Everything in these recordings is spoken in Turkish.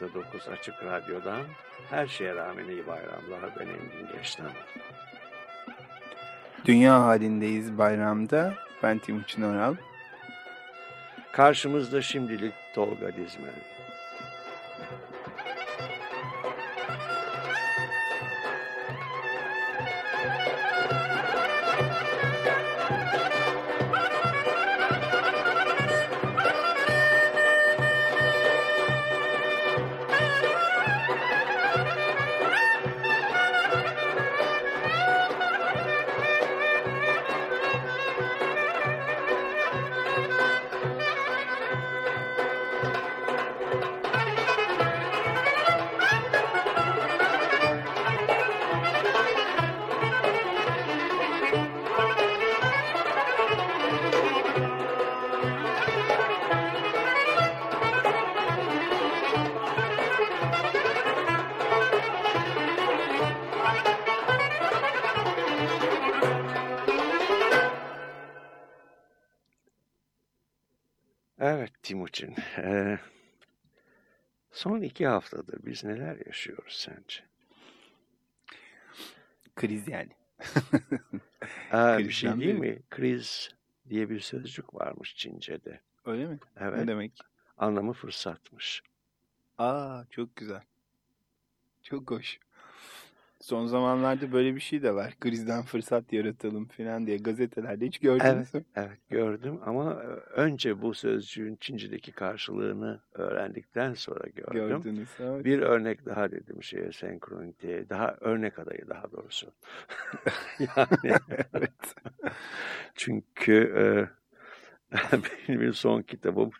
94.9 Açık Radyo'dan her şeye rağmen iyi bayramlar. Ben Engin Geçten. Dünya halindeyiz bayramda. Ben Timuçin Oral. Karşımızda şimdilik Tolga Dizmen. Ee, son iki haftadır biz neler yaşıyoruz sence? Kriz yani. Aa, bir şey değil mi? Kriz diye bir sözcük varmış Çince'de. Öyle mi? Evet. Ne demek? Anlamı fırsatmış. Aa çok güzel. Çok hoş. Son zamanlarda böyle bir şey de var. Krizden fırsat yaratalım falan diye gazetelerde hiç gördünüz Evet, mü? evet gördüm ama e, önce bu sözcüğün Çince'deki karşılığını öğrendikten sonra gördüm. Gördünüz. Evet. Bir örnek daha dedim şeye senkroniteye. Daha örnek adayı daha doğrusu. yani evet. çünkü e, benim son kitabım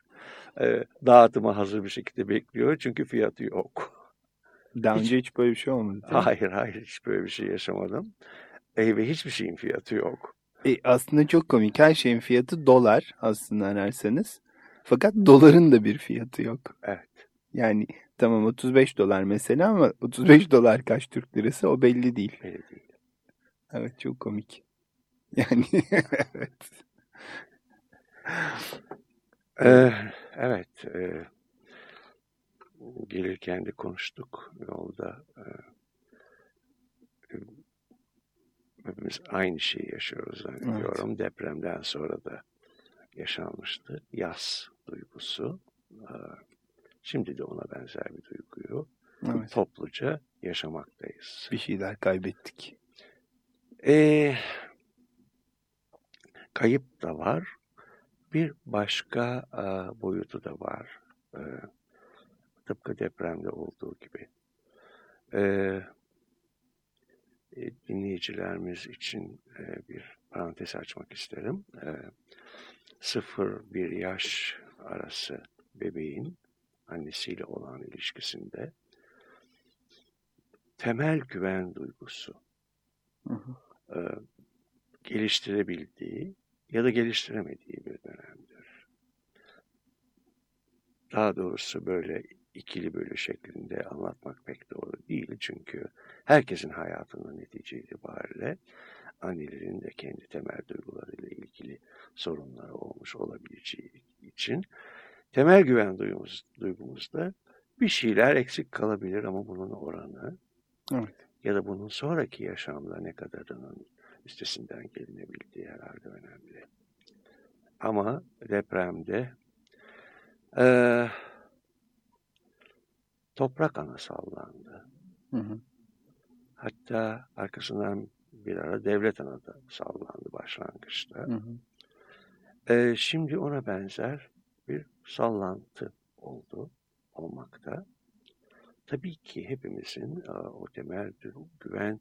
e, dağıtıma hazır bir şekilde bekliyor. Çünkü fiyatı yok. Daha Hiç- önce hiç böyle bir şey olmadı. Hayır hayır hiç böyle bir şey yaşamadım. E, ve hiçbir şeyin fiyatı yok. E, aslında çok komik. Her şeyin fiyatı dolar aslında ararsanız. Fakat doların da bir fiyatı yok. Evet. Yani tamam 35 dolar mesela ama 35 dolar kaç Türk lirası o belli değil. Öyle değil. Evet çok komik. Yani evet. Ee, evet. e, gelirken de konuştuk yolda. E, hepimiz aynı şeyi yaşıyoruz zannediyorum. Depremden sonra da yaşanmıştı. Yaz duygusu. E, şimdi de ona benzer bir duyguyu evet. topluca yaşamaktayız. Bir şeyler kaybettik. E, kayıp da var. Bir başka e, boyutu da var. E, tıpkı depremde olduğu gibi. E, e, dinleyicilerimiz için e, bir parantez açmak isterim. E, 0-1 yaş arası bebeğin annesiyle olan ilişkisinde temel güven duygusu Hı hı. e, geliştirebildiği ya da geliştiremediği bir dönemdir. Daha doğrusu böyle ikili bölü şeklinde anlatmak pek doğru değil. Çünkü herkesin hayatının netice itibariyle annelerin de kendi temel duygularıyla ilgili sorunları olmuş olabileceği için temel güven duygumuz, duygumuzda bir şeyler eksik kalabilir ama bunun oranı Evet. ya da bunun sonraki yaşamda ne kadarının üstesinden gelinebildiği herhalde önemli. Ama depremde eee, toprak ana sallandı. Hı hı. Hatta arkasından bir ara devlet ana da sallandı başlangıçta. Hı hı. Ee, şimdi ona benzer bir sallantı oldu, olmakta. Tabii ki hepimizin e, o temel güven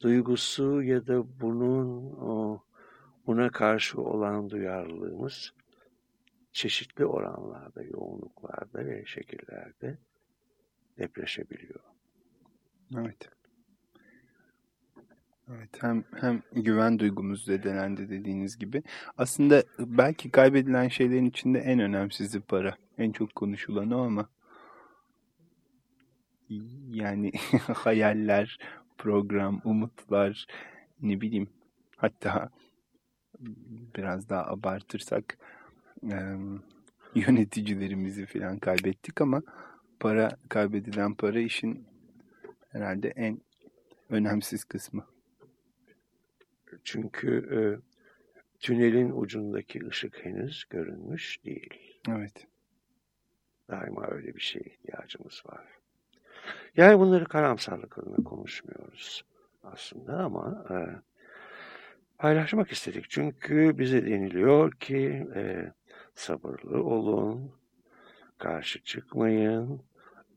duygusu ya da bunun o, buna karşı olan duyarlılığımız çeşitli oranlarda, yoğunluklarda ve şekillerde depreşebiliyor. Evet. Evet hem hem güven duygumuz zedelendi dediğiniz gibi. Aslında belki kaybedilen şeylerin içinde en önemsizi para. En çok konuşulan o ama yani hayaller, program, umutlar, ne bileyim hatta biraz daha abartırsak em, yöneticilerimizi falan kaybettik ama para kaybedilen para işin herhalde en önemsiz kısmı. Çünkü e, tünelin ucundaki ışık henüz görünmüş değil. Evet. Daima öyle bir şeye ihtiyacımız var. Yani bunları karamsarlık adına konuşmuyoruz aslında ama e, paylaşmak istedik. Çünkü bize deniliyor ki e, sabırlı olun, karşı çıkmayın,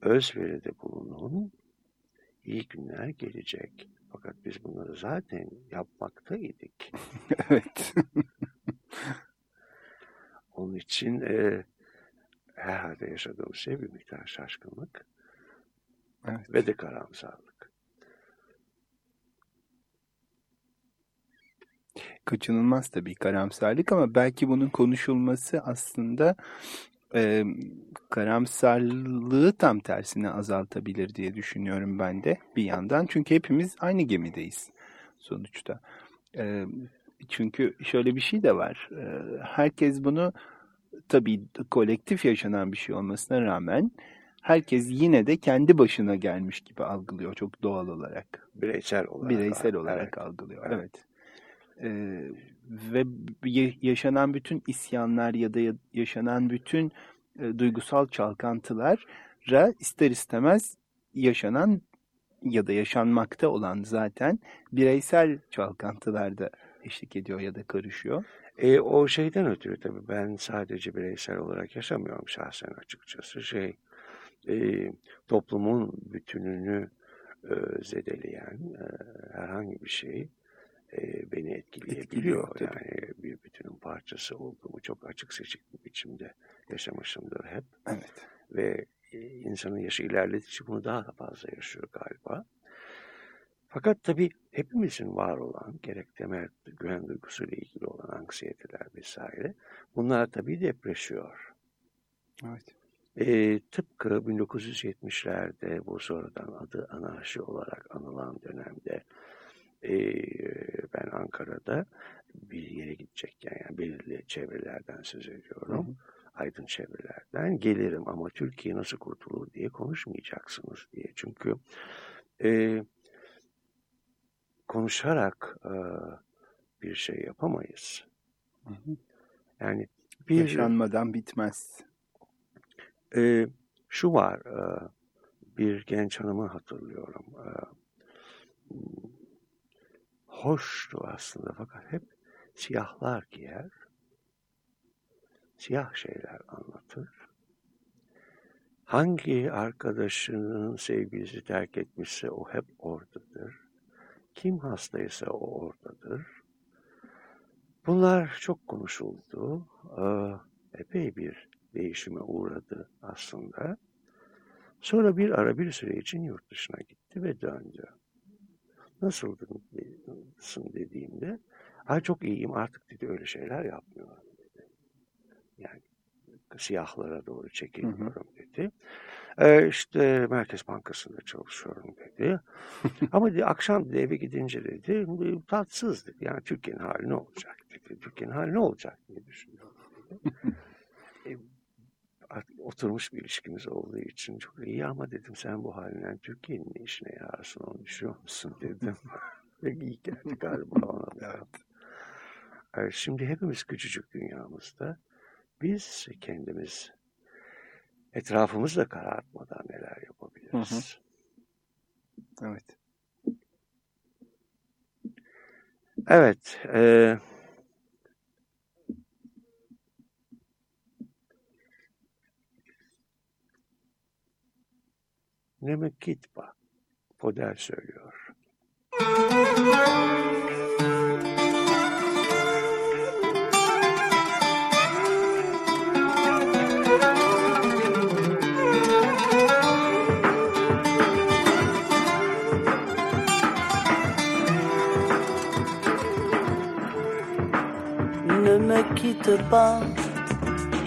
özveride bulunun, iyi günler gelecek. Fakat biz bunları zaten yapmaktaydık. Evet. Onun için e, herhalde yaşadığımız şey bir miktar şaşkınlık evet. ve de karamsarlık. Kaçınılmaz tabii karamsarlık ama belki bunun konuşulması aslında e, karamsarlığı tam tersine azaltabilir diye düşünüyorum ben de bir yandan. Çünkü hepimiz aynı gemideyiz sonuçta. E, çünkü şöyle bir şey de var. E, herkes bunu tabii kolektif yaşanan bir şey olmasına rağmen herkes yine de kendi başına gelmiş gibi algılıyor çok doğal olarak. Bireysel olarak. Bireysel olarak Evet. algılıyor. Evet. Evet. Ee, ve yaşanan bütün isyanlar ya da ya- yaşanan bütün e, duygusal çalkantılara ister istemez yaşanan ya da yaşanmakta olan zaten bireysel çalkantılar da eşlik ediyor ya da karışıyor. E, o şeyden ötürü tabii ben sadece bireysel olarak yaşamıyorum şahsen açıkçası. Şey, e, toplumun bütününü e, zedeleyen e, herhangi bir şey e, beni etkileyebiliyor. Etkiliyor, yani bir bütünün parçası olduğumu çok açık seçik bir biçimde yaşamışımdır hep. Evet. Ve e, insanın yaşı ilerledikçe bunu daha da fazla yaşıyor galiba. Fakat tabii hepimizin var olan gerek temel güven duygusuyla ilgili olan anksiyeteler vesaire bunlar tabii depreşiyor. Evet. E, tıpkı 1970'lerde bu sonradan adı anarşi olarak anılan dönemde e, ben Ankara'da bir yere gidecekken yani belirli çevrelerden söz ediyorum. Hı hı. Aydın çevrelerden gelirim ama Türkiye nasıl kurtulur diye konuşmayacaksınız diye. Çünkü e, konuşarak e, bir şey yapamayız. Hı hı. Yani bir Yaşanmadan bitmez. e, şu var, e, bir genç hanımı hatırlıyorum. E, hoştu aslında fakat hep siyahlar giyer. Siyah şeyler anlatır. Hangi arkadaşının sevgilisi terk etmişse o hep oradadır. Kim hastaysa o oradadır. Bunlar çok konuşuldu. Ee, epey bir değişime uğradı aslında. Sonra bir ara bir süre için yurt dışına gitti ve döndü. Nasıldın dediğimde, ay çok iyiyim artık dedi öyle şeyler yapmıyorum dedi. Yani siyahlara doğru çekilmiyorum dedi. Ee, işte Merkez Bankası'nda çalışıyorum dedi. Ama dedi, akşam dedi, eve gidince dedi tatsız dedi. Yani Türkiye'nin hali ne olacak dedi. Türkiye'nin hali ne olacak diye düşünüyorum dedi. Oturmuş bir ilişkimiz olduğu için çok iyi ama dedim sen bu halinden Türkiye'nin ne işine yararsın onu düşünüyor musun dedim. Ve iyi geldi galiba ona da. Evet, Şimdi hepimiz küçücük dünyamızda biz kendimiz etrafımızla karartmadan neler yapabiliriz? Evet. Evet. E, ne me kitpa. Poder söylüyor. Ne me quitte pas,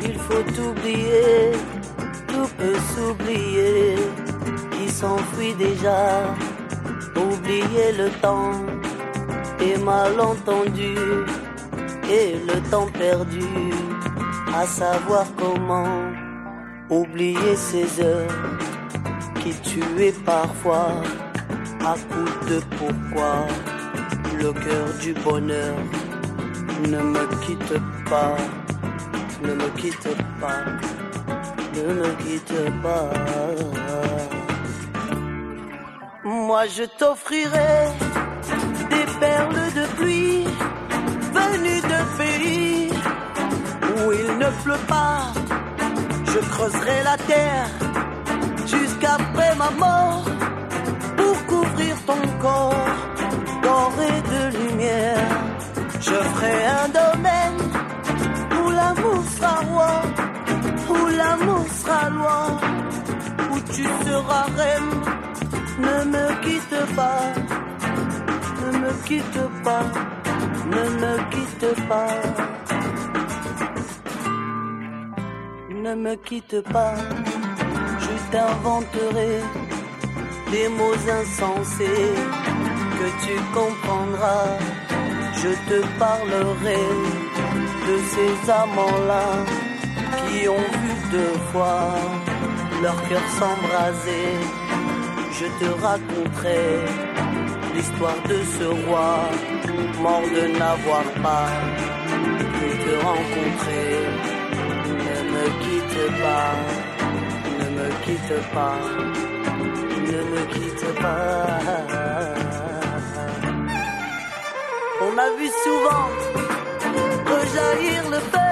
il faut oublier, tout peut s'oublier, s'enfuit déjà, oublier le temps et malentendu, et le temps perdu, à savoir comment oublier ces heures qui tuaient parfois à coup de pourquoi le cœur du bonheur ne me quitte pas, ne me quitte pas, ne me quitte pas. Moi je t'offrirai des perles de pluie venues de pays où il ne pleut pas. Je creuserai la terre jusqu'après ma mort pour couvrir ton corps doré de lumière. Je ferai un domaine où l'amour sera roi, où l'amour sera loi, où tu seras reine. Ne me quitte pas, ne me quitte pas, ne me quitte pas. Ne me quitte pas, je t'inventerai des mots insensés que tu comprendras je te parlerai de ces amants-là qui ont vu deux fois leur cœur s'embraser. Je te raconterai l'histoire de ce roi mort de n'avoir pas pu te rencontrer. Ne me quitte pas, ne me quitte pas, ne me quitte pas. On a vu souvent rejaillir le feu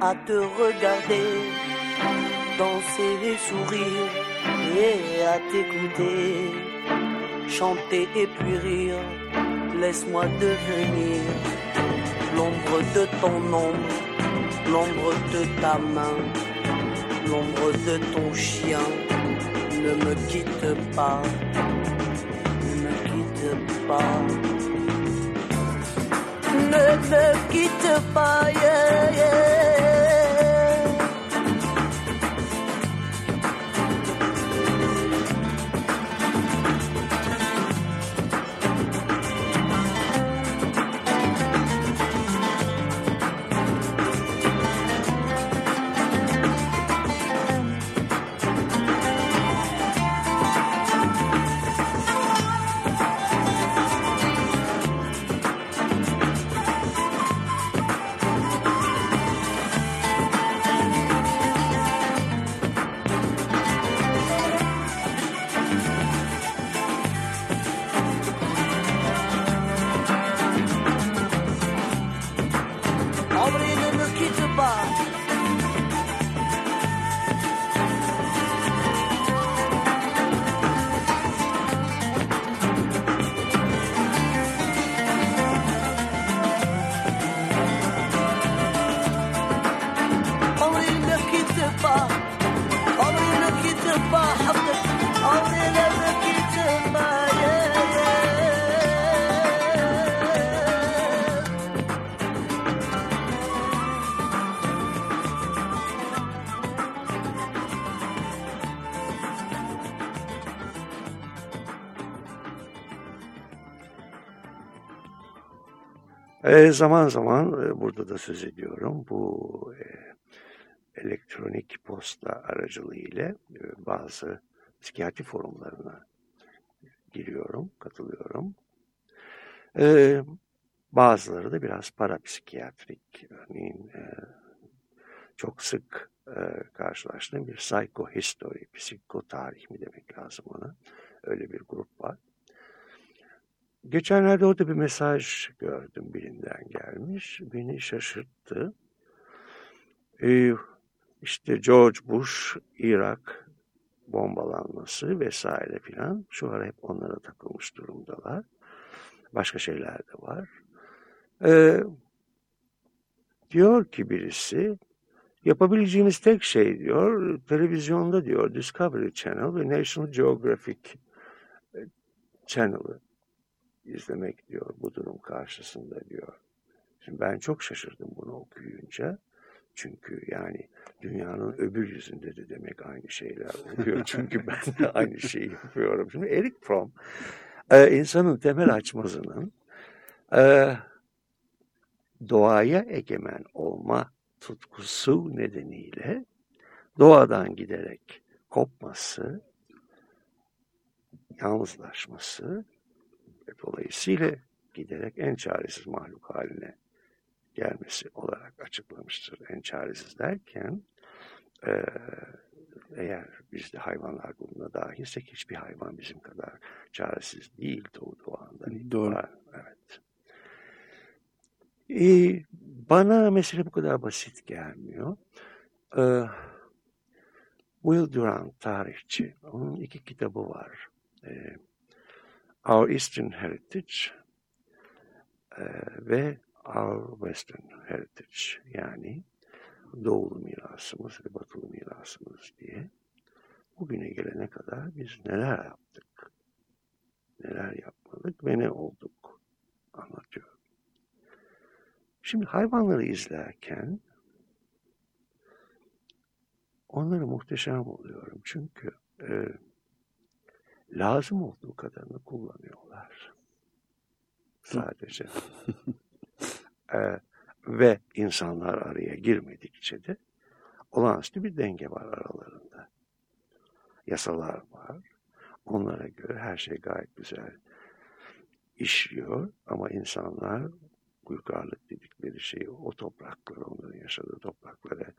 à te regarder, danser et sourire et à t'écouter, chanter et puis rire. Laisse-moi devenir l'ombre de ton ombre, l'ombre de ta main, l'ombre de ton chien. Ne me quitte pas, ne me quitte pas. Ne me quitte pas, yeah. E, zaman zaman e, burada da söz ediyorum. Bu e, elektronik posta aracılığıyla e, bazı psikiyatri forumlarına giriyorum, katılıyorum. E, bazıları da biraz parapsikiyatrik. Örneğin e, çok sık e, karşılaştığım bir psychohistory, psikotarih mi demek lazım ona. Öyle bir grup var. Geçenlerde orada bir mesaj gördüm birinden gelmiş. Beni şaşırttı. Ee, işte George Bush, Irak bombalanması vesaire filan. Şu ara hep onlara takılmış durumdalar. Başka şeyler de var. Ee, diyor ki birisi, yapabileceğimiz tek şey diyor, televizyonda diyor Discovery Channel ve National Geographic Channel'ı izlemek diyor bu durum karşısında diyor. Şimdi ben çok şaşırdım bunu okuyunca. Çünkü yani dünyanın öbür yüzünde de demek aynı şeyler oluyor. Çünkü ben de aynı şeyi yapıyorum. Şimdi Eric Fromm e, insanın temel açmazının e, doğaya egemen olma tutkusu nedeniyle doğadan giderek kopması, yalnızlaşması ve dolayısıyla giderek en çaresiz mahluk haline gelmesi olarak açıklamıştır. En çaresiz derken e, eğer biz de hayvanlar grubuna dahilsek hiçbir hayvan bizim kadar çaresiz değil doğu doğandan Doğru. Evet. Ee, bana mesele bu kadar basit gelmiyor. Ee, Will Durant tarihçi. Onun iki kitabı var. Ee, Our Eastern Heritage e, ve Our Western Heritage yani doğulu mirasımız ve batılı mirasımız diye bugüne gelene kadar biz neler yaptık, neler yapmadık ve ne olduk anlatıyor. Şimdi hayvanları izlerken onları muhteşem buluyorum. Çünkü e, lazım olduğu kadarını kullanıyorlar. Sadece. e, ve insanlar araya girmedikçe de olağanüstü bir denge var aralarında. Yasalar var. Onlara göre her şey gayet güzel işliyor ama insanlar uygarlık dedikleri şeyi o topraklara, onların yaşadığı topraklara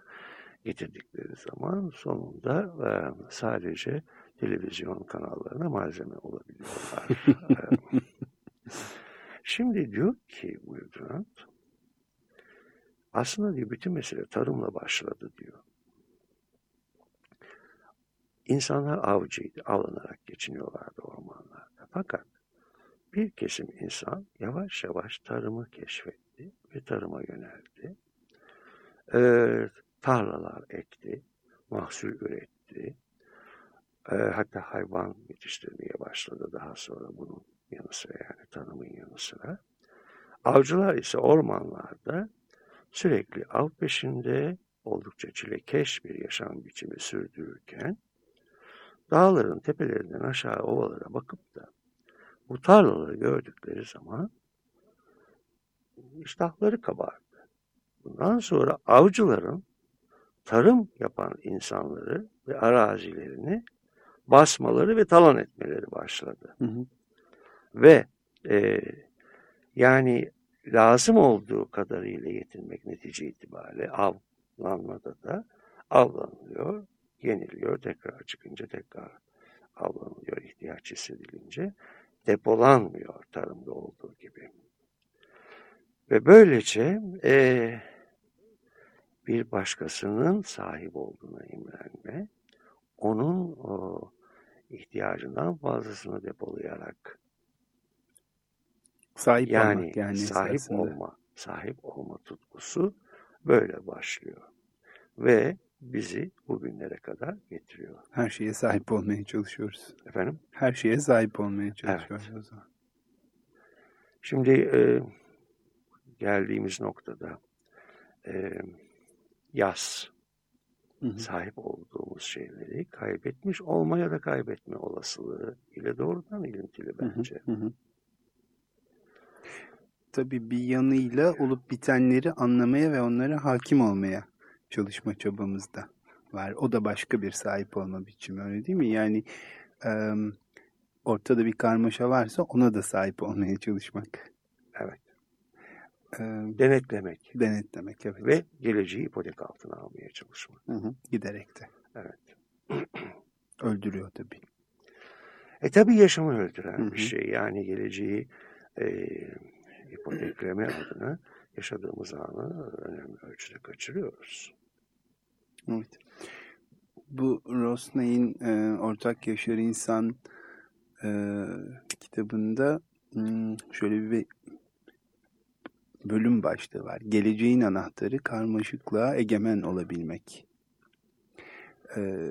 getirdikleri zaman sonunda e, sadece televizyon kanallarına malzeme olabiliyorlar. E, Şimdi diyor ki Will aslında diyor bütün mesele tarımla başladı diyor. İnsanlar avcıydı, avlanarak geçiniyorlardı ormanlarda. Fakat bir kesim insan yavaş yavaş tarımı keşfetti ve tarıma yöneldi. Ee, tarlalar ekti, mahsul üretti. Ee, hatta hayvan yetiştirmeye başladı daha sonra bunun yanı sıra yani tarımın yanı sıra. Avcılar ise ormanlarda sürekli av peşinde oldukça çilekeş bir yaşam biçimi sürdürürken dağların tepelerinden aşağı ovalara bakıp da bu tarlaları gördükleri zaman iştahları kabardı. Bundan sonra avcıların tarım yapan insanları ve arazilerini basmaları ve talan etmeleri başladı. Hı hı. Ve e, yani lazım olduğu kadarıyla yetinmek netice itibariyle avlanmada da avlanılıyor, yeniliyor, tekrar çıkınca tekrar avlanılıyor ihtiyaç hissedilince depolanmıyor tarımda olduğu gibi. Ve böylece e, bir başkasının sahip olduğuna imrenme, onun o, ihtiyacından fazlasını depolayarak sahip yani, olmak yani sahip esasında. olma, sahip olma tutkusu böyle başlıyor. Ve bizi bugünlere kadar getiriyor. Her şeye sahip olmaya çalışıyoruz. Efendim? Her şeye sahip olmaya çalışıyoruz Evet. o zaman. Şimdi e, geldiğimiz noktada e, yaz Hı hı. sahip olduğumuz şeyleri kaybetmiş olma ya da kaybetme olasılığı ile doğrudan ilintili hı, bence. hı hı. tabii bir yanıyla olup bitenleri anlamaya ve onlara hakim olmaya çalışma çabamızda var. O da başka bir sahip olma biçimi öyle değil mi? Yani e, ortada bir karmaşa varsa ona da sahip olmaya çalışmak. E, Denetlemek denetlemek evet. ve geleceği ipotek altına almaya çalışmak. Hı hı, giderek de. Evet. Öldürüyor tabii. E tabii yaşamı öldüren Hı hı. bir şey. Yani geleceği e, ipotekleme adına yaşadığımız anı önemli ölçüde kaçırıyoruz. Evet. Bu Rosney'in e, Ortak Yaşar İnsan e, kitabında hmm, şöyle bir bölüm başlığı var. Geleceğin anahtarı karmaşıklığa egemen olabilmek. E,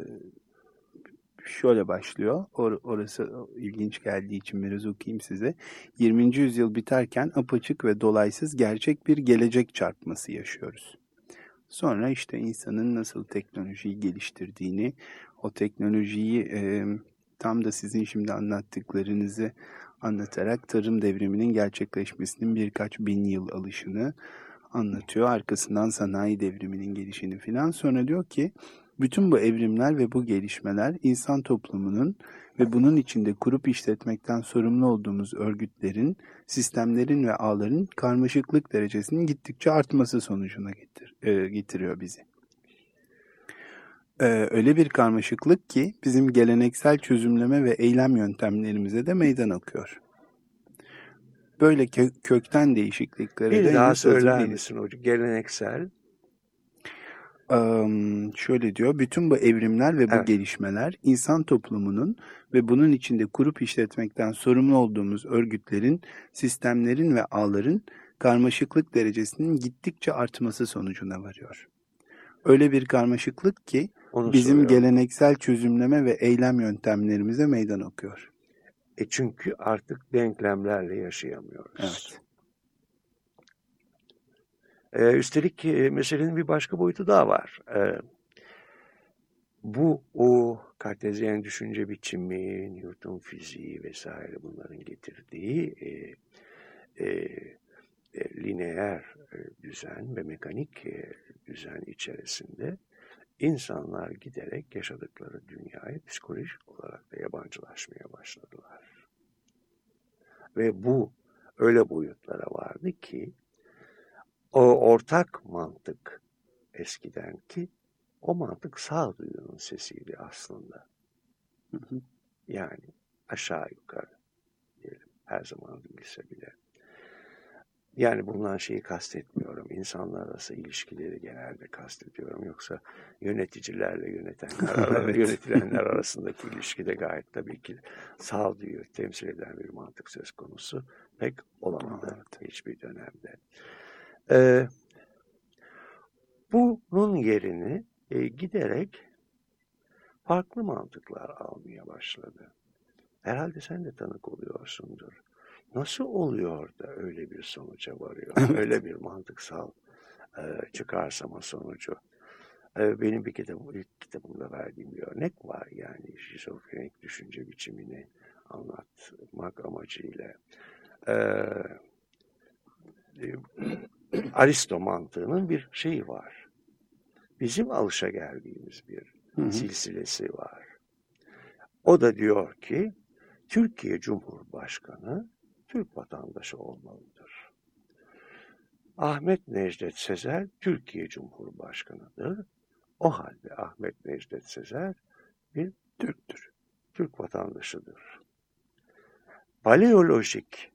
şöyle başlıyor. Or orası ilginç geldiği için biraz okuyayım size. 20. yüzyıl biterken apaçık ve dolaysız gerçek bir gelecek çarpması yaşıyoruz. Sonra işte insanın nasıl teknolojiyi geliştirdiğini, o teknolojiyi e, tam da sizin şimdi anlattıklarınızı anlatarak tarım devriminin gerçekleşmesinin birkaç bin yıl alışını anlatıyor. Arkasından sanayi devriminin gelişini filan. Sonra diyor ki bütün bu evrimler ve bu gelişmeler insan toplumunun ve bunun içinde kurup işletmekten sorumlu olduğumuz örgütlerin, sistemlerin ve ağların karmaşıklık derecesinin gittikçe artması sonucuna getir, e, getiriyor bizi. E, öyle bir karmaşıklık ki bizim geleneksel çözümleme ve eylem yöntemlerimize de meydan okuyor. Böyle kö kökten değişikliklere Bir de daha söyler misin hocam? Geleneksel Am, şöyle diyor, bütün bu evrimler ve bu Evet. gelişmeler insan toplumunun ve bunun içinde kurup işletmekten sorumlu olduğumuz örgütlerin, sistemlerin ve ağların karmaşıklık derecesinin gittikçe artması sonucuna varıyor. Öyle bir karmaşıklık ki onu bizim soruyorum. geleneksel çözümleme ve eylem yöntemlerimize meydan okuyor. E çünkü artık denklemlerle yaşayamıyoruz. Evet. Ee, üstelik e, meselenin bir başka boyutu daha var. Ee, bu o kartezyen düşünce biçimi, Newton fiziği vesaire bunların getirdiği e, e, e, lineer e, düzen ve mekanik e, düzen içerisinde insanlar giderek yaşadıkları dünyaya psikolojik olarak da yabancılaşmaya başladılar. Ve bu öyle boyutlara vardı ki o ortak mantık eskiden ki o mantık sağduyunun sesiydi aslında. Yani aşağı yukarı diyelim her zaman bilse bile. Yani bundan şeyi kastetmiyorum. İnsanlar arası ilişkileri genelde kastediyorum. Yoksa yöneticilerle yönetenler, Evet. yönetilenler arasındaki ilişkide gayet tabii ki sağduyu temsil eden bir mantık söz konusu pek olamadı Evet. hiçbir dönemde. Ee, bunun yerini e, giderek farklı mantıklar almaya başladı. Herhalde sen de tanık oluyorsundur. Nasıl oluyor da öyle bir sonuca varıyor? öyle bir mantıksal e, çıkarsama sonucu. E, benim bir kitabım, ilk kitabımda verdiğim bir örnek var. Yani şizofrenik düşünce biçimini anlatmak amacıyla. E, e, Aristo mantığının bir şeyi var. Bizim alışa geldiğimiz bir Hı hı. silsilesi var. O da diyor ki Türkiye Cumhurbaşkanı Türk vatandaşı olmalıdır. Ahmet Necdet Sezer Türkiye Cumhurbaşkanıdır. O halde Ahmet Necdet Sezer bir Türktür. Türk vatandaşıdır. Paleolojik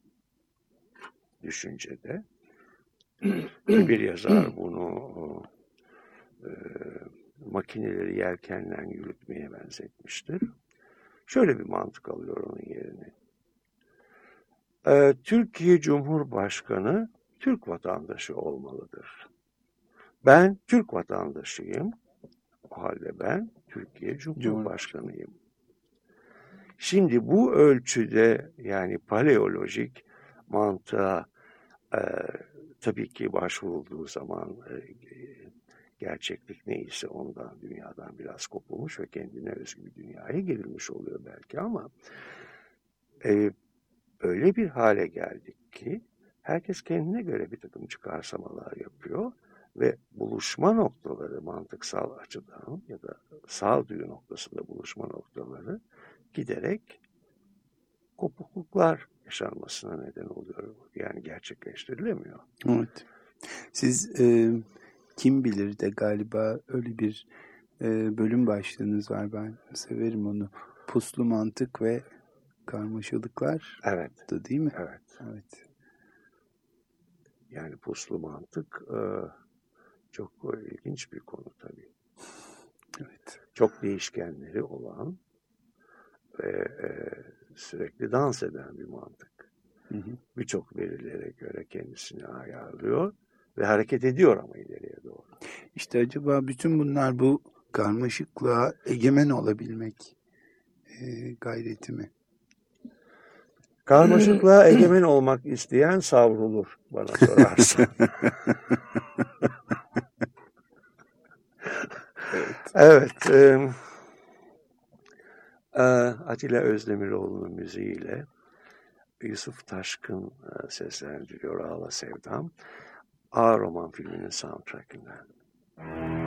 düşüncede bir yazar bunu e, makineleri yelkenle yürütmeye benzetmiştir. Şöyle bir mantık alıyor onun yerine. E, Türkiye Cumhurbaşkanı Türk vatandaşı olmalıdır. Ben Türk vatandaşıyım. O halde ben Türkiye Cumhurbaşkanıyım. Şimdi bu ölçüde yani paleolojik mantığa e, tabii ki başvurulduğu zaman e, gerçeklik neyse ondan dünyadan biraz kopulmuş ve kendine özgü bir dünyaya gelinmiş oluyor belki ama e, öyle bir hale geldik ki herkes kendine göre bir takım çıkarsamalar yapıyor ve buluşma noktaları mantıksal açıdan ya da sağduyu noktasında buluşma noktaları giderek kopukluklar yaşanmasına neden oluyor. Yani gerçekleştirilemiyor. Evet. Siz e, kim bilir de galiba öyle bir e, bölüm başlığınız var. Ben severim onu. Puslu mantık ve karmaşalıklar Evet. da değil mi? Evet. Evet. Yani puslu mantık e, çok ilginç bir konu tabii. Evet. Çok değişkenleri olan ve e, sürekli dans eden bir mantık. Birçok verilere göre kendisini ayarlıyor ve hareket ediyor ama ileriye doğru. İşte acaba bütün bunlar bu karmaşıklığa egemen olabilmek e, gayreti mi? Karmaşıklığa egemen olmak isteyen savrulur bana sorarsan. evet. E, e, Atilla Özdemiroğlu'nun müziğiyle Yusuf Taşkın seslendiriyor Ağla Sevdam. A Roman filminin soundtrackinden. Ah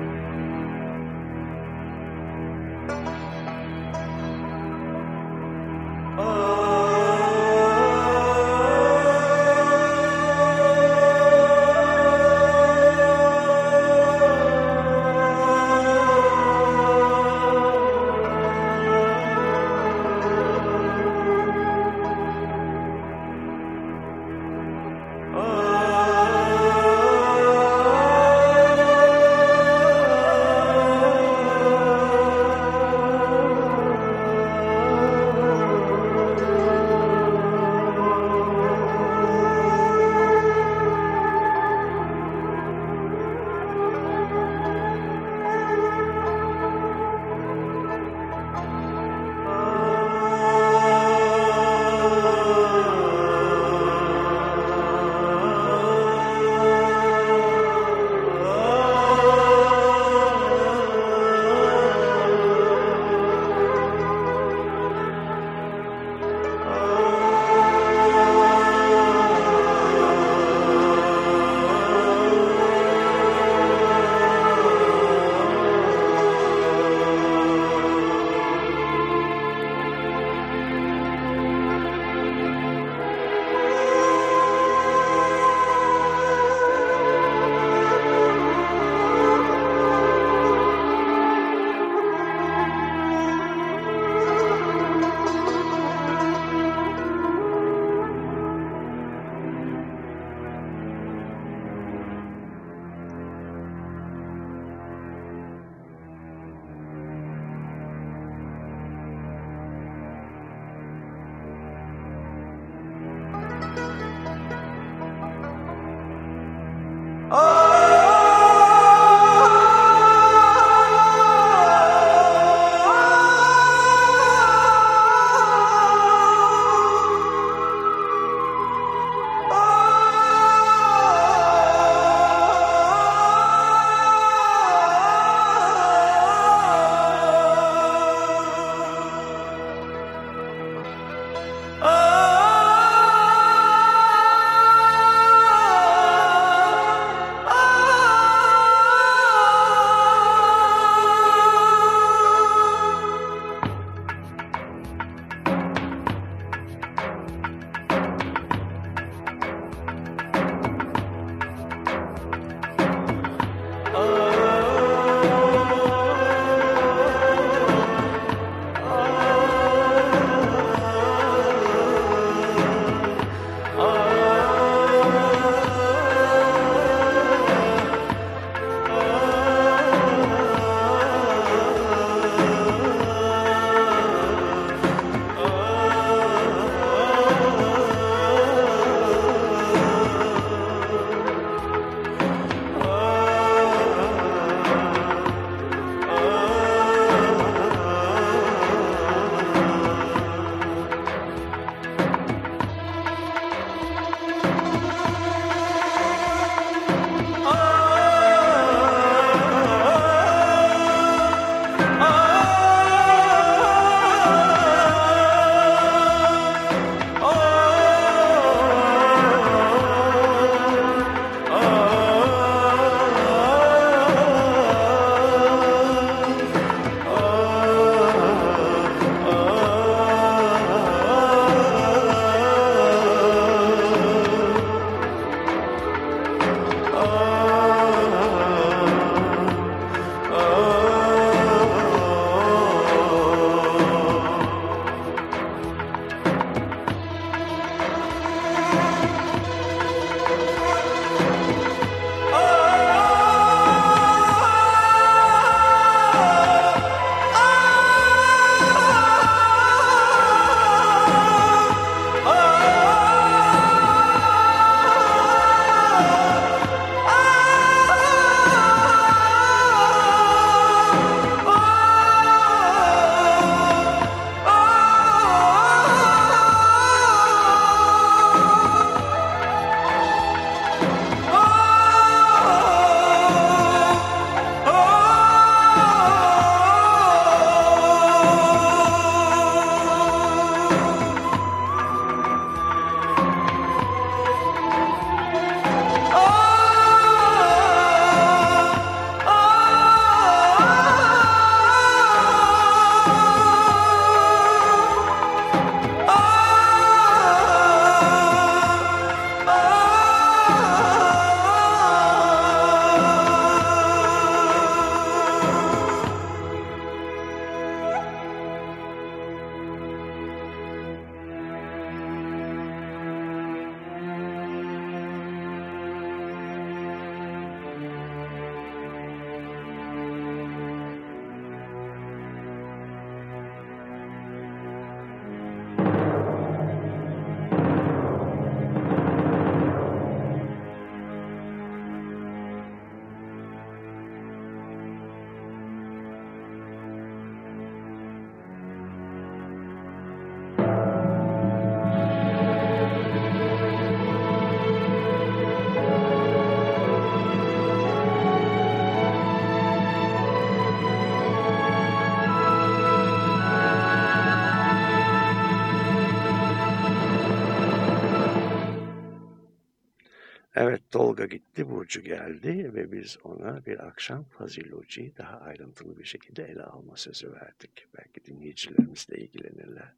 Gitti, Burcu geldi ve biz ona bir akşam Fazil Hoca'yı daha ayrıntılı bir şekilde ele alma sözü verdik. Belki dinleyicilerimiz de ilgilenirler.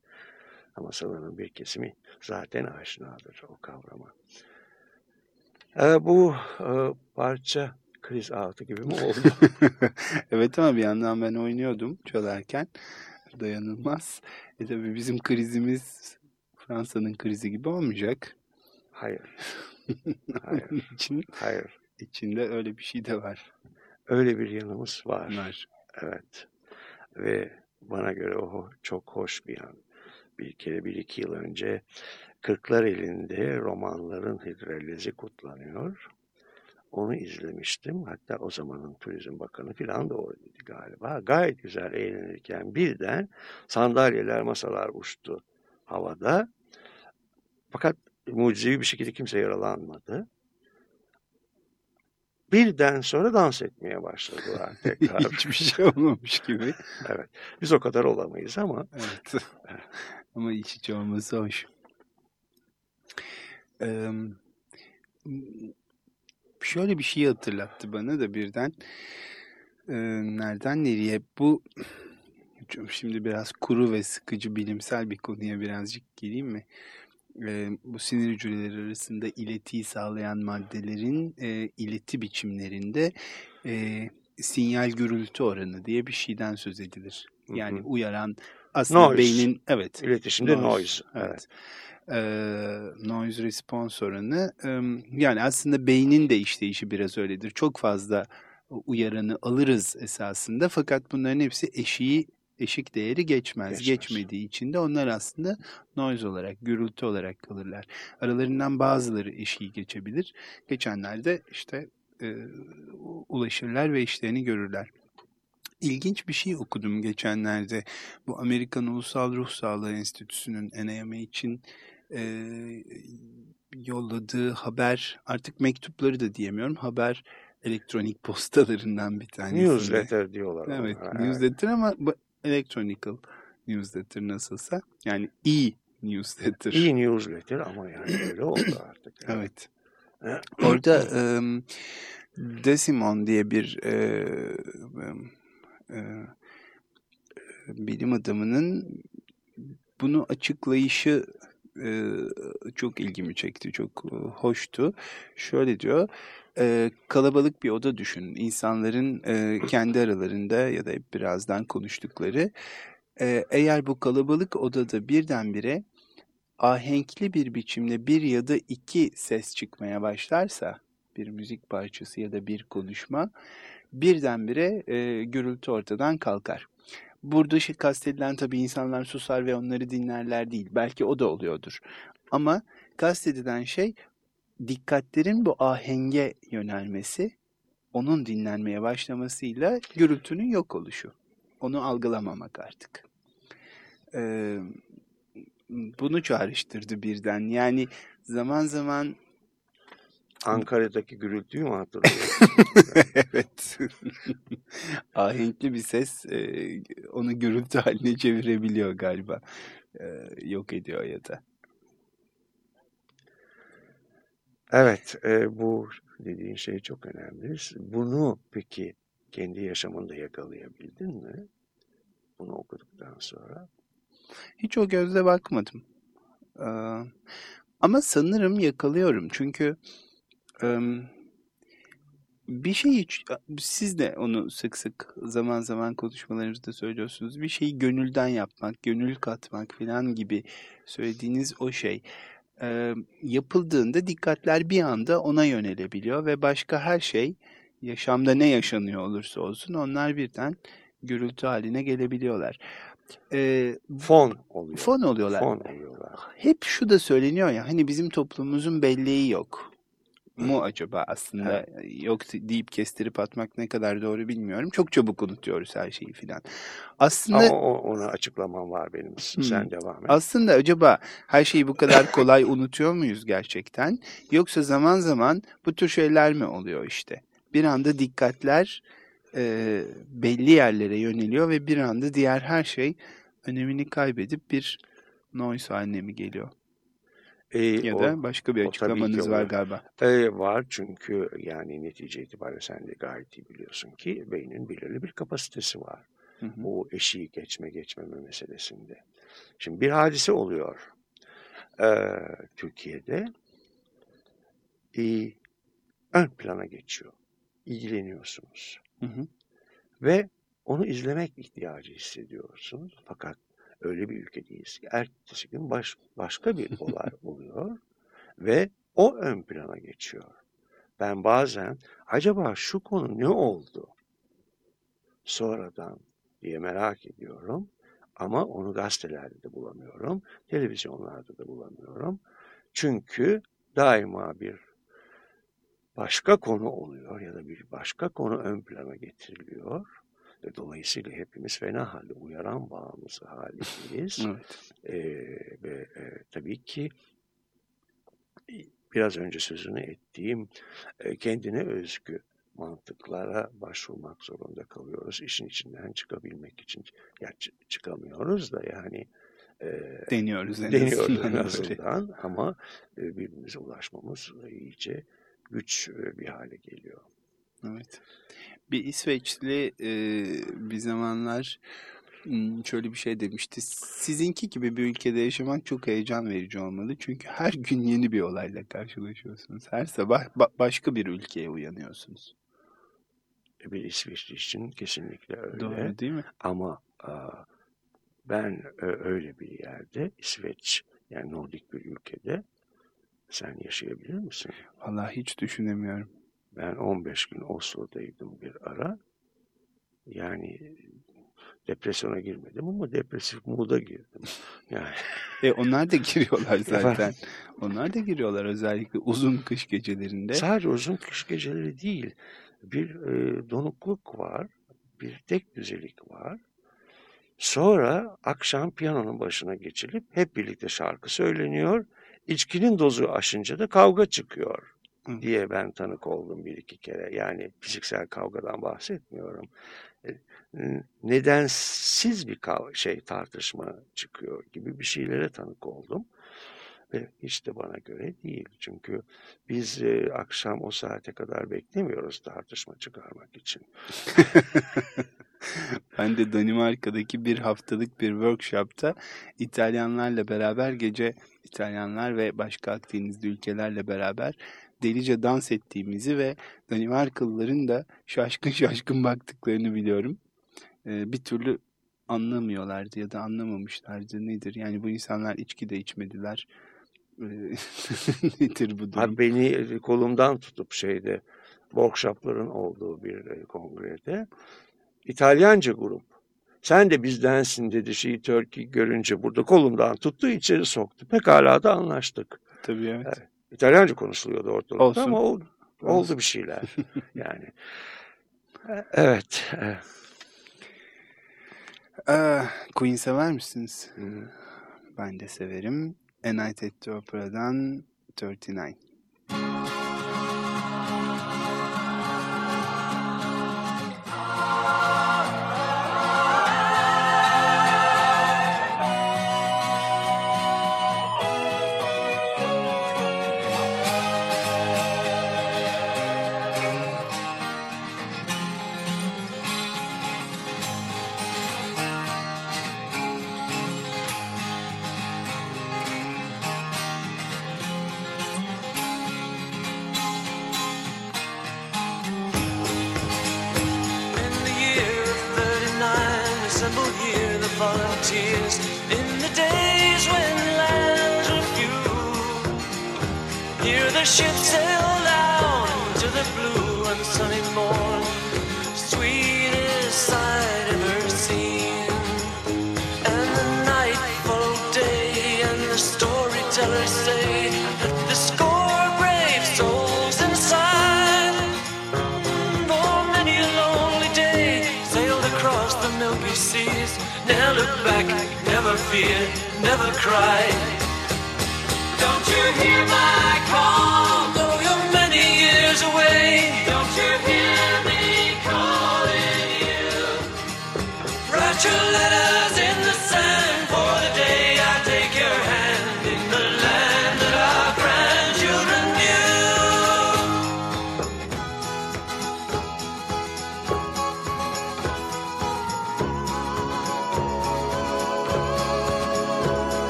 Ama salonun bir kesimi zaten aşinadır o kavrama. Ee, bu e, parça kriz altı gibi mi oldu? evet ama bir yandan ben oynuyordum çalarken. Dayanılmaz. E tabii bizim krizimiz Fransa'nın krizi gibi olmayacak. Hayır. Hayır. için, Hayır. İçinde öyle bir şey de var. Öyle bir yanımız var. Var. Evet. Ve bana göre o çok hoş bir yan. Bir kere bir iki yıl önce Kırklar elinde romanların hidrolizi kutlanıyor. Onu izlemiştim. Hatta o zamanın Turizm Bakanı falan da oradaydı galiba. Gayet güzel eğlenirken birden sandalyeler, masalar uçtu havada. Fakat mucizevi bir şekilde kimse yaralanmadı. Birden sonra dans etmeye başladılar tekrar. Hiçbir şey olmamış gibi. evet. Biz o kadar olamayız ama. Evet. ama hiç hiç olması hoş. Ee, şöyle bir şey hatırlattı bana da birden. Ee, nereden nereye? Bu şimdi biraz kuru ve sıkıcı bilimsel bir konuya birazcık gireyim mi? Ee, bu sinir hücreleri arasında iletiyi sağlayan maddelerin e, ileti biçimlerinde e, sinyal gürültü oranı diye bir şeyden söz edilir. Yani hı hı. uyaran aslında noise. beynin evet iletişimde noise, noise evet. evet. Ee, noise response oranı yani aslında beynin de işleyişi biraz öyledir. Çok fazla uyaranı alırız esasında fakat bunların hepsi eşiği eşik değeri geçmez. geçmez. Geçmediği için de onlar aslında noise olarak, gürültü olarak kalırlar. Aralarından bazıları eşiği geçebilir. Geçenler de işte e, ulaşırlar ve işlerini görürler. İlginç bir şey okudum geçenlerde. Bu Amerikan Ulusal Ruh Sağlığı Enstitüsü'nün NAMA için e, yolladığı haber, artık mektupları da diyemiyorum, haber elektronik postalarından bir tanesi. Newsletter diyorlar. Evet, ona. newsletter ama electronical newsletter nasılsa. Yani e-newsletter. E-newsletter ama yani öyle oldu artık. Yani. evet. Orada e, Desimon diye bir e, e, bilim adamının bunu açıklayışı e, çok ilgimi çekti, çok hoştu. Şöyle diyor, e, kalabalık bir oda düşünün. İnsanların e, kendi aralarında ya da birazdan konuştukları. E, eğer bu kalabalık odada birdenbire ahenkli bir biçimde bir ya da iki ses çıkmaya başlarsa, bir müzik parçası ya da bir konuşma, birdenbire e, gürültü ortadan kalkar. Burada şey kastedilen tabii insanlar susar ve onları dinlerler değil. Belki o da oluyordur. Ama kastedilen şey dikkatlerin bu ahenge yönelmesi, onun dinlenmeye başlamasıyla gürültünün yok oluşu. Onu algılamamak artık. Ee, bunu çağrıştırdı birden. Yani zaman zaman Ankara'daki gürültüyü mü hatırlıyorsun? evet. Ahenkli bir ses e, onu gürültü haline çevirebiliyor galiba. E, yok ediyor ya da. Evet, e, bu dediğin şey çok önemli. Bunu peki kendi yaşamında yakalayabildin mi? Bunu okuduktan sonra. Hiç o gözle bakmadım. Ee, ama sanırım yakalıyorum. Çünkü bir şey siz de onu sık sık zaman zaman konuşmalarınızda söylüyorsunuz. Bir şeyi gönülden yapmak, gönül katmak falan gibi söylediğiniz o şey yapıldığında dikkatler bir anda ona yönelebiliyor ve başka her şey yaşamda ne yaşanıyor olursa olsun onlar birden gürültü haline gelebiliyorlar. E, fon oluyor. Fon oluyorlar. Fon oluyorlar. Hep şu da söyleniyor ya hani bizim toplumumuzun belleği yok mu acaba aslında evet. yok deyip kestirip atmak ne kadar doğru bilmiyorum. Çok çabuk unutuyoruz her şeyi filan. Aslında Ama o, ona açıklamam var benim. Hmm. Sen devam et. Aslında acaba her şeyi bu kadar kolay unutuyor muyuz gerçekten? Yoksa zaman zaman bu tür şeyler mi oluyor işte? Bir anda dikkatler e, belli yerlere yöneliyor ve bir anda diğer her şey önemini kaybedip bir noise haline mi geliyor? E, Ya o- da başka bir açıklamanız var galiba. E, var çünkü yani netice itibariyle sen de gayet iyi biliyorsun ki beynin belirli bir kapasitesi var. Hı hı. Bu eşiği geçme geçmeme meselesinde. Şimdi bir hadise oluyor. Ee, Türkiye'de e, ön plana geçiyor. İlgileniyorsunuz. Hı hı. Ve onu izlemek ihtiyacı hissediyorsunuz. Fakat öyle bir ülkedeyiz ki ertesi gün baş, başka bir olay oluyor ve o ön plana geçiyor. Ben bazen acaba şu konu ne oldu sonradan diye merak ediyorum ama onu gazetelerde de bulamıyorum, televizyonlarda da bulamıyorum. Çünkü daima bir başka konu oluyor ya da bir başka konu ön plana getiriliyor. Dolayısıyla hepimiz fena halde uyaran bağımlısı halindeyiz. Evet. Ee, ve e, tabii ki e, biraz önce sözünü ettiğim e, kendine özgü mantıklara başvurmak zorunda kalıyoruz. İşin içinden çıkabilmek için. Ya çı- çıkamıyoruz da yani e, Deniyoruz en deniyoruz azından en azından ama e, birbirimize ulaşmamız iyice güç e, bir hale geliyor. Evet. Bir İsveçli e, bir zamanlar şöyle bir şey demişti. Sizinki gibi bir ülkede yaşamak çok heyecan verici olmalı. Çünkü her gün yeni bir olayla karşılaşıyorsunuz. Her sabah ba- başka bir ülkeye uyanıyorsunuz. E, Bir İsveçli için kesinlikle öyle. Doğru değil mi? Ama aa, ben e, öyle bir yerde İsveç yani Nordik bir ülkede sen yaşayabilir misin? Vallahi hiç düşünemiyorum. Ben 15 gün Oslo'daydım bir ara. Yani depresyona girmedim ama depresif mood'a girdim. Yani E onlar da giriyorlar zaten. Onlar da giriyorlar özellikle uzun kış gecelerinde. sadece uzun kış geceleri değil. Bir e, donukluk var. Bir tek düzelik var. Sonra akşam piyanonun başına geçilip hep birlikte şarkı söyleniyor. İçkinin dozu aşınca da kavga çıkıyor. Diye ben tanık oldum bir iki kere. Yani fiziksel kavgadan bahsetmiyorum. E, Nedensiz bir şey tartışma çıkıyor gibi bir şeylere tanık oldum. Ve hiç de bana göre değil. Çünkü biz e, akşam o saate kadar beklemiyoruz tartışma çıkarmak için. Ben de Danimarka'daki bir haftalık bir workshopta İtalyanlarla beraber gece İtalyanlar ve başka Akdenizli ülkelerle beraber delice dans ettiğimizi ve Danimarkalıların da şaşkın şaşkın baktıklarını biliyorum. Ee, bir türlü anlamıyorlardı ya da anlamamışlardı nedir? Yani bu insanlar içki de içmediler. Ee, nedir bu durum? Ha, beni e, kolumdan tutup şeyde workshopların olduğu bir e, kongrede İtalyanca grup sen de bizdensin dedi şeyi Turkey görünce burada kolumdan tuttu içeri soktu. Pekala da anlaştık. Tabii evet. İtalyanca konuşuluyordu ortalıkta Olsun. ama ol- oldu bir şeyler. yani. E, Evet. e, Aa, Queen sever misiniz? hı. Ben de severim. A Night at the Opera'dan 39.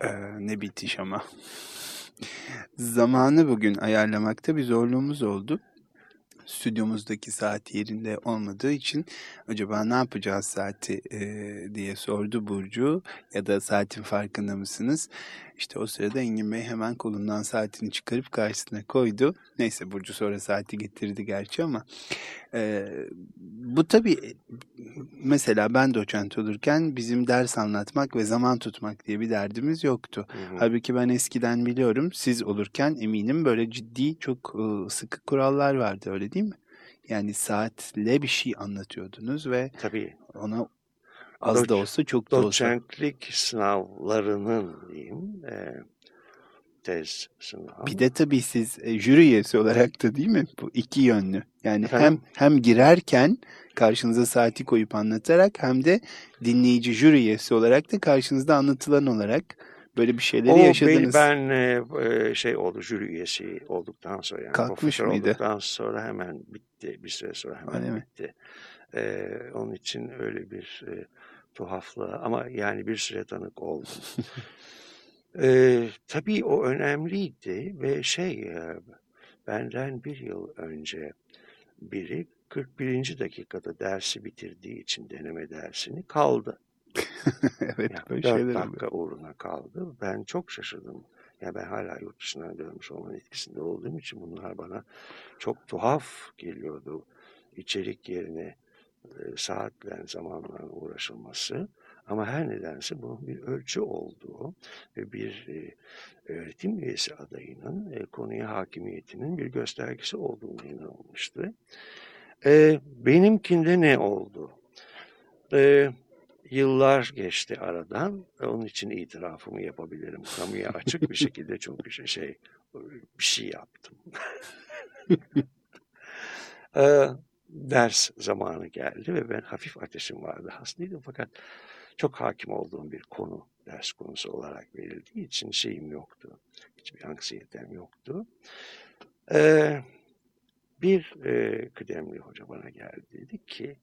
Ee, ne bitiş ama. Zamanı bugün ayarlamakta bir zorluğumuz oldu. Stüdyomuzdaki saat yerinde olmadığı için acaba ne yapacağız saati e, diye sordu Burcu ya da saatin farkında mısınız? İşte o sırada Engin Bey hemen kolundan saatini çıkarıp karşısına koydu. Neyse Burcu sonra saati getirdi gerçi ama e, bu tabii mesela ben doçent olurken bizim ders anlatmak ve zaman tutmak diye bir derdimiz yoktu. Hı hı. Halbuki ben eskiden biliyorum siz olurken eminim böyle ciddi çok e, sıkı kurallar vardı öyle değil mi? Yani saatle bir şey anlatıyordunuz ve Tabii ona az da Doç- olsa çok da olsa doçentlik sınavlarının diyeyim e, tez sınavı. Bir de tabii siz e, jüri üyesi olarak da değil mi? Bu iki yönlü. Yani hem Efendim? hem girerken karşınıza saati koyup anlatarak hem de dinleyici jüri üyesi olarak da karşınızda anlatılan olarak böyle bir şeyleri o yaşadınız. ben, ben e, şey oldu jüri üyesi olduktan sonra yani Kalkmış mıydı? olduktan sonra hemen bitti bir süre sonra hemen Öyle mi? bitti. E, onun için öyle bir e, tuhaflığa ama yani bir süre tanık oldum. e, tabii o önemliydi ve şey benden bir yıl önce biri 41. dakikada dersi bitirdiği için deneme dersini kaldı. evet Yani böyle dört şeyler dakika oluyor. uğruna kaldı. Ben çok şaşırdım. Ya ben hala yurt dışından dönmüş olmanın etkisinde olduğum için bunlar bana çok tuhaf geliyordu. İçerik yerine e, saatler, zamanla uğraşılması. Ama her nedense bunun bir ölçü olduğu ve bir e, öğretim üyesi adayının e, konuya hakimiyetinin bir göstergesi olduğunu inanılmıştı. Benimkinde ne oldu? Yıllar geçti aradan. Onun için itirafımı yapabilirim. Kamuya açık bir şekilde bir şey, şey bir şey yaptım. Ders zamanı geldi ve ben hafif ateşim vardı. Hastaydım fakat çok hakim olduğum bir konu ders konusu olarak verildiği için şeyim yoktu. Hiçbir anksiyetem yoktu. Ee, bir e, kıdemli hoca bana geldi dedi ki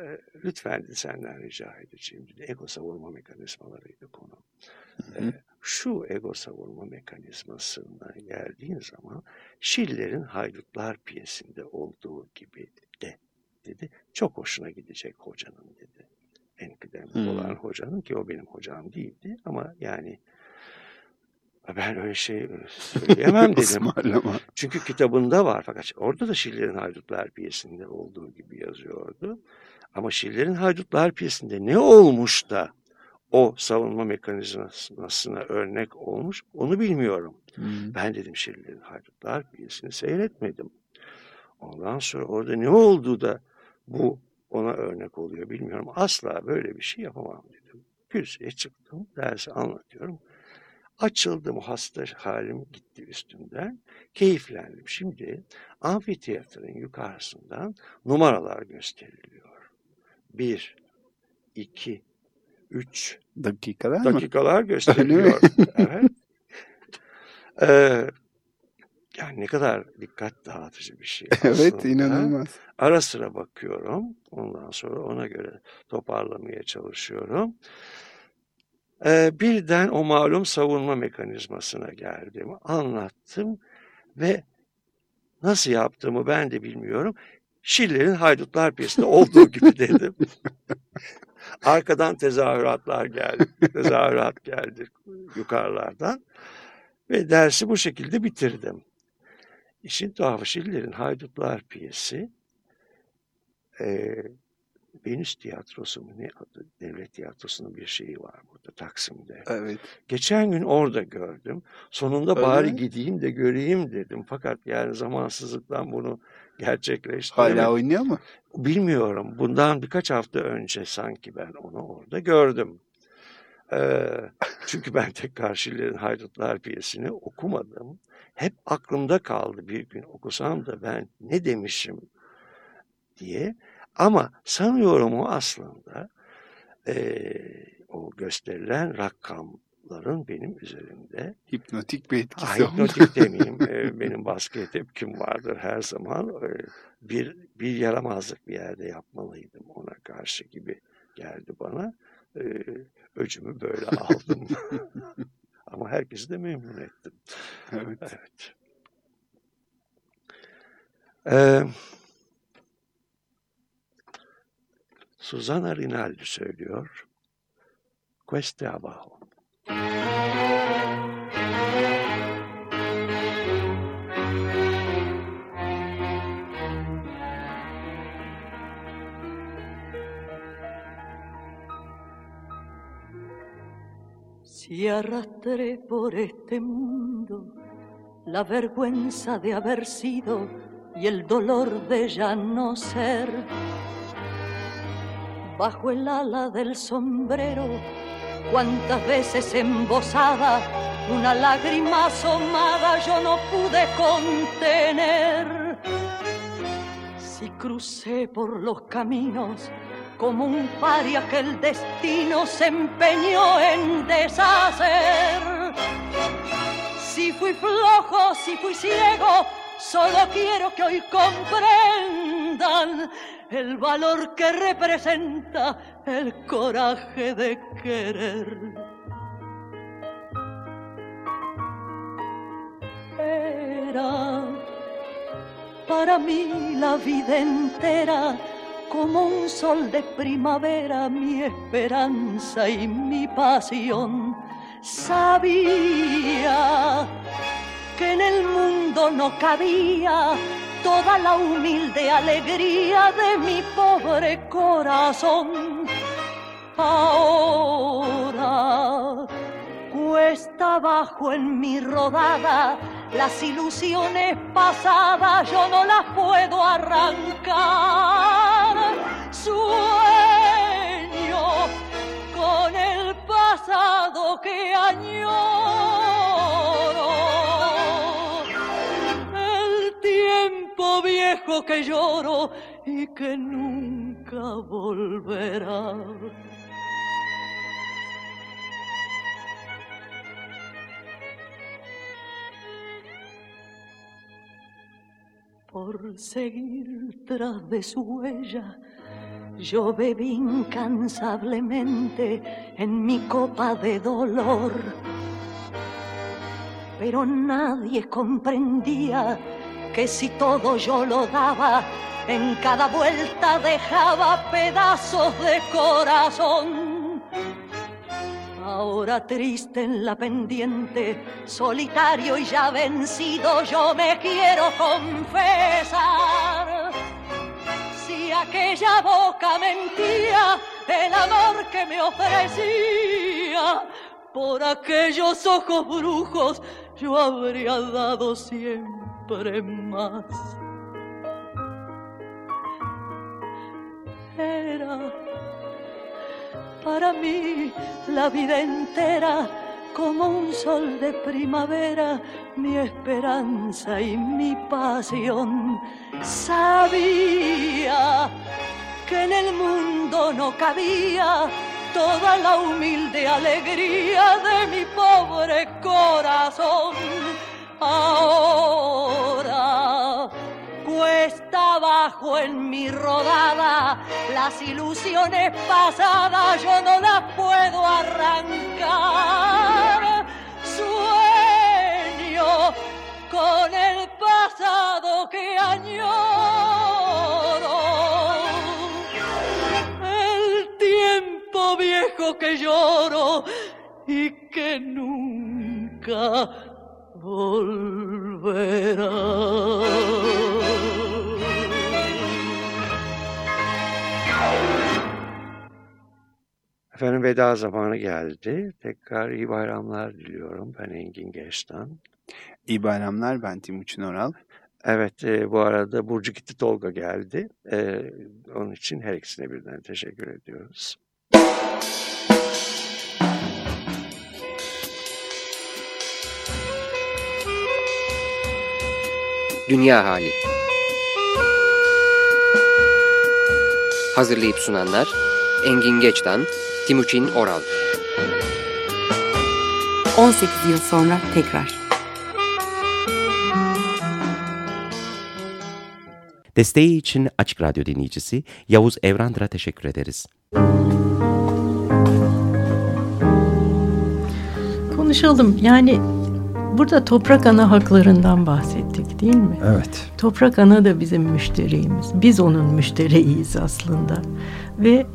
e, lütfen senden rica edeceğim dedi. Ego savunma mekanizmalarıydı konu. E, şu ego savunma mekanizmasına geldiğin zaman Schiller'in Haydutlar piyesinde olduğu gibi de dedi. Çok hoşuna gidecek hocanın dedi. En kıdemli Hmm. olan hocanın ki o benim hocam değildi ama yani ben öyle şey söyleyemem dedim. Çünkü kitabında var fakat orada da Schiller'in Haydutlar piyesinde olduğu gibi yazıyordu. Ama Schiller'in Haydutlar piyesinde ne olmuş da o savunma mekanizmasına örnek olmuş onu bilmiyorum. Hmm. Ben dedim Schiller'in Haydutlar piyesini seyretmedim. Ondan sonra orada ne oldu da bu ona örnek oluyor bilmiyorum. Asla böyle bir şey yapamam dedim. Kürsüye çıktım, dersi anlatıyorum. Açıldım, hasta halim gitti üstümden. Keyiflendim. Şimdi amfiteyatronun yukarısından numaralar gösteriliyor. Bir, iki, üç Dakikalar mı? dakikalar gösteriliyor. evet. Ee, yani ne kadar dikkat dağıtıcı bir şey Evet inanılmaz. Ara sıra bakıyorum. Ondan sonra ona göre toparlamaya çalışıyorum. Ee, birden o malum savunma mekanizmasına geldim. Anlattım ve nasıl yaptığımı ben de bilmiyorum. Schiller'in Haydutlar piyesinde olduğu gibi dedim. Arkadan tezahüratlar geldi. Tezahürat geldi yukarılardan. Ve dersi bu şekilde bitirdim. İşin tuhafı Schiller'in Haydutlar piyesi e, Venüs Tiyatrosu mu ne adı? Devlet Tiyatrosu'nun bir şeyi var burada Taksim'de. Evet. Geçen gün orada gördüm. Sonunda Öyle bari mi? gideyim de göreyim dedim. Fakat yani zamansızlıktan bunu gerçekleştiremedim. Hala oynuyor mu? Bilmiyorum. Bundan birkaç hafta önce sanki ben onu orada gördüm. Ee, çünkü ben tek karşıların Haydutlar piyesini okumadım. Hep aklımda kaldı bir gün okusam da ben ne demişim diye. Ama sanıyorum o aslında eee, o gösterilen rakamların benim üzerimde Hipnotik bir etkisi Ah, oldu. hipnotik demeyeyim. Ee, benim baskıya tepkim vardır her zaman. Ee, bir, bir yaramazlık bir yerde yapmalıydım ona karşı gibi geldi bana. Ee, öcümü böyle aldım. Ama herkesi de memnun ettim. Evet. Evet. Ee, Susana Rinaldi söylüyor. Queste abajo. Si arrastré por este mundo la vergüenza de haber sido y el dolor de ya no ser, bajo el ala del sombrero, cuántas veces embosada una lágrima asomada yo no pude contener. Si crucé por los caminos como un paria que el destino se empeñó en deshacer. Si fui flojo, si fui ciego, solo quiero que hoy comprendan el valor que representa el coraje de querer. Era para mí la vida entera como un sol de primavera mi esperanza y mi pasión. Sabía que en el mundo no cabía toda la humilde alegría de mi pobre corazón. Ahora cuesta abajo en mi rodada las ilusiones pasadas yo no las puedo arrancar. Sueño con el pasado que añoro. Que lloro y que nunca volverá. Por seguir tras de su huella, yo bebí incansablemente en mi copa de dolor. Pero nadie comprendía que si todo yo lo daba, en cada vuelta dejaba pedazos de corazón. Ahora triste en la pendiente, solitario y ya vencido, yo me quiero confesar. Si aquella boca mentía el amor que me ofrecía, por aquellos ojos brujos yo habría dado siempre Era para mí la vida entera como un sol de primavera, mi esperanza y mi pasión. Sabía que en el mundo no cabía toda la humilde alegría de mi pobre corazón. Ahora cuesta abajo en mi rodada, las ilusiones pasadas yo no las puedo arrancar. Sueño con el pasado que añoro. El tiempo viejo que lloro y que nunca. Efendim veda zamanı geldi. Tekrar iyi bayramlar diliyorum. Ben Engin Geçtan. İyi bayramlar ben Timuçin Oral. Evet e, bu arada Burcu gitti Tolga geldi. E, onun için her ikisine birden teşekkür ediyoruz. Dünya Hali Hazırlayıp sunanlar Engin Geçtan, Timuçin Oral 18 yıl sonra tekrar. Desteği için Açık Radyo dinleyicisi Yavuz Evrandır'a teşekkür ederiz. Konuşalım. Yani burada toprak ana haklarından bahsettik değil mi? Evet. Toprak ana da bizim müşterimiz. Biz onun müşteriyiz aslında. Ve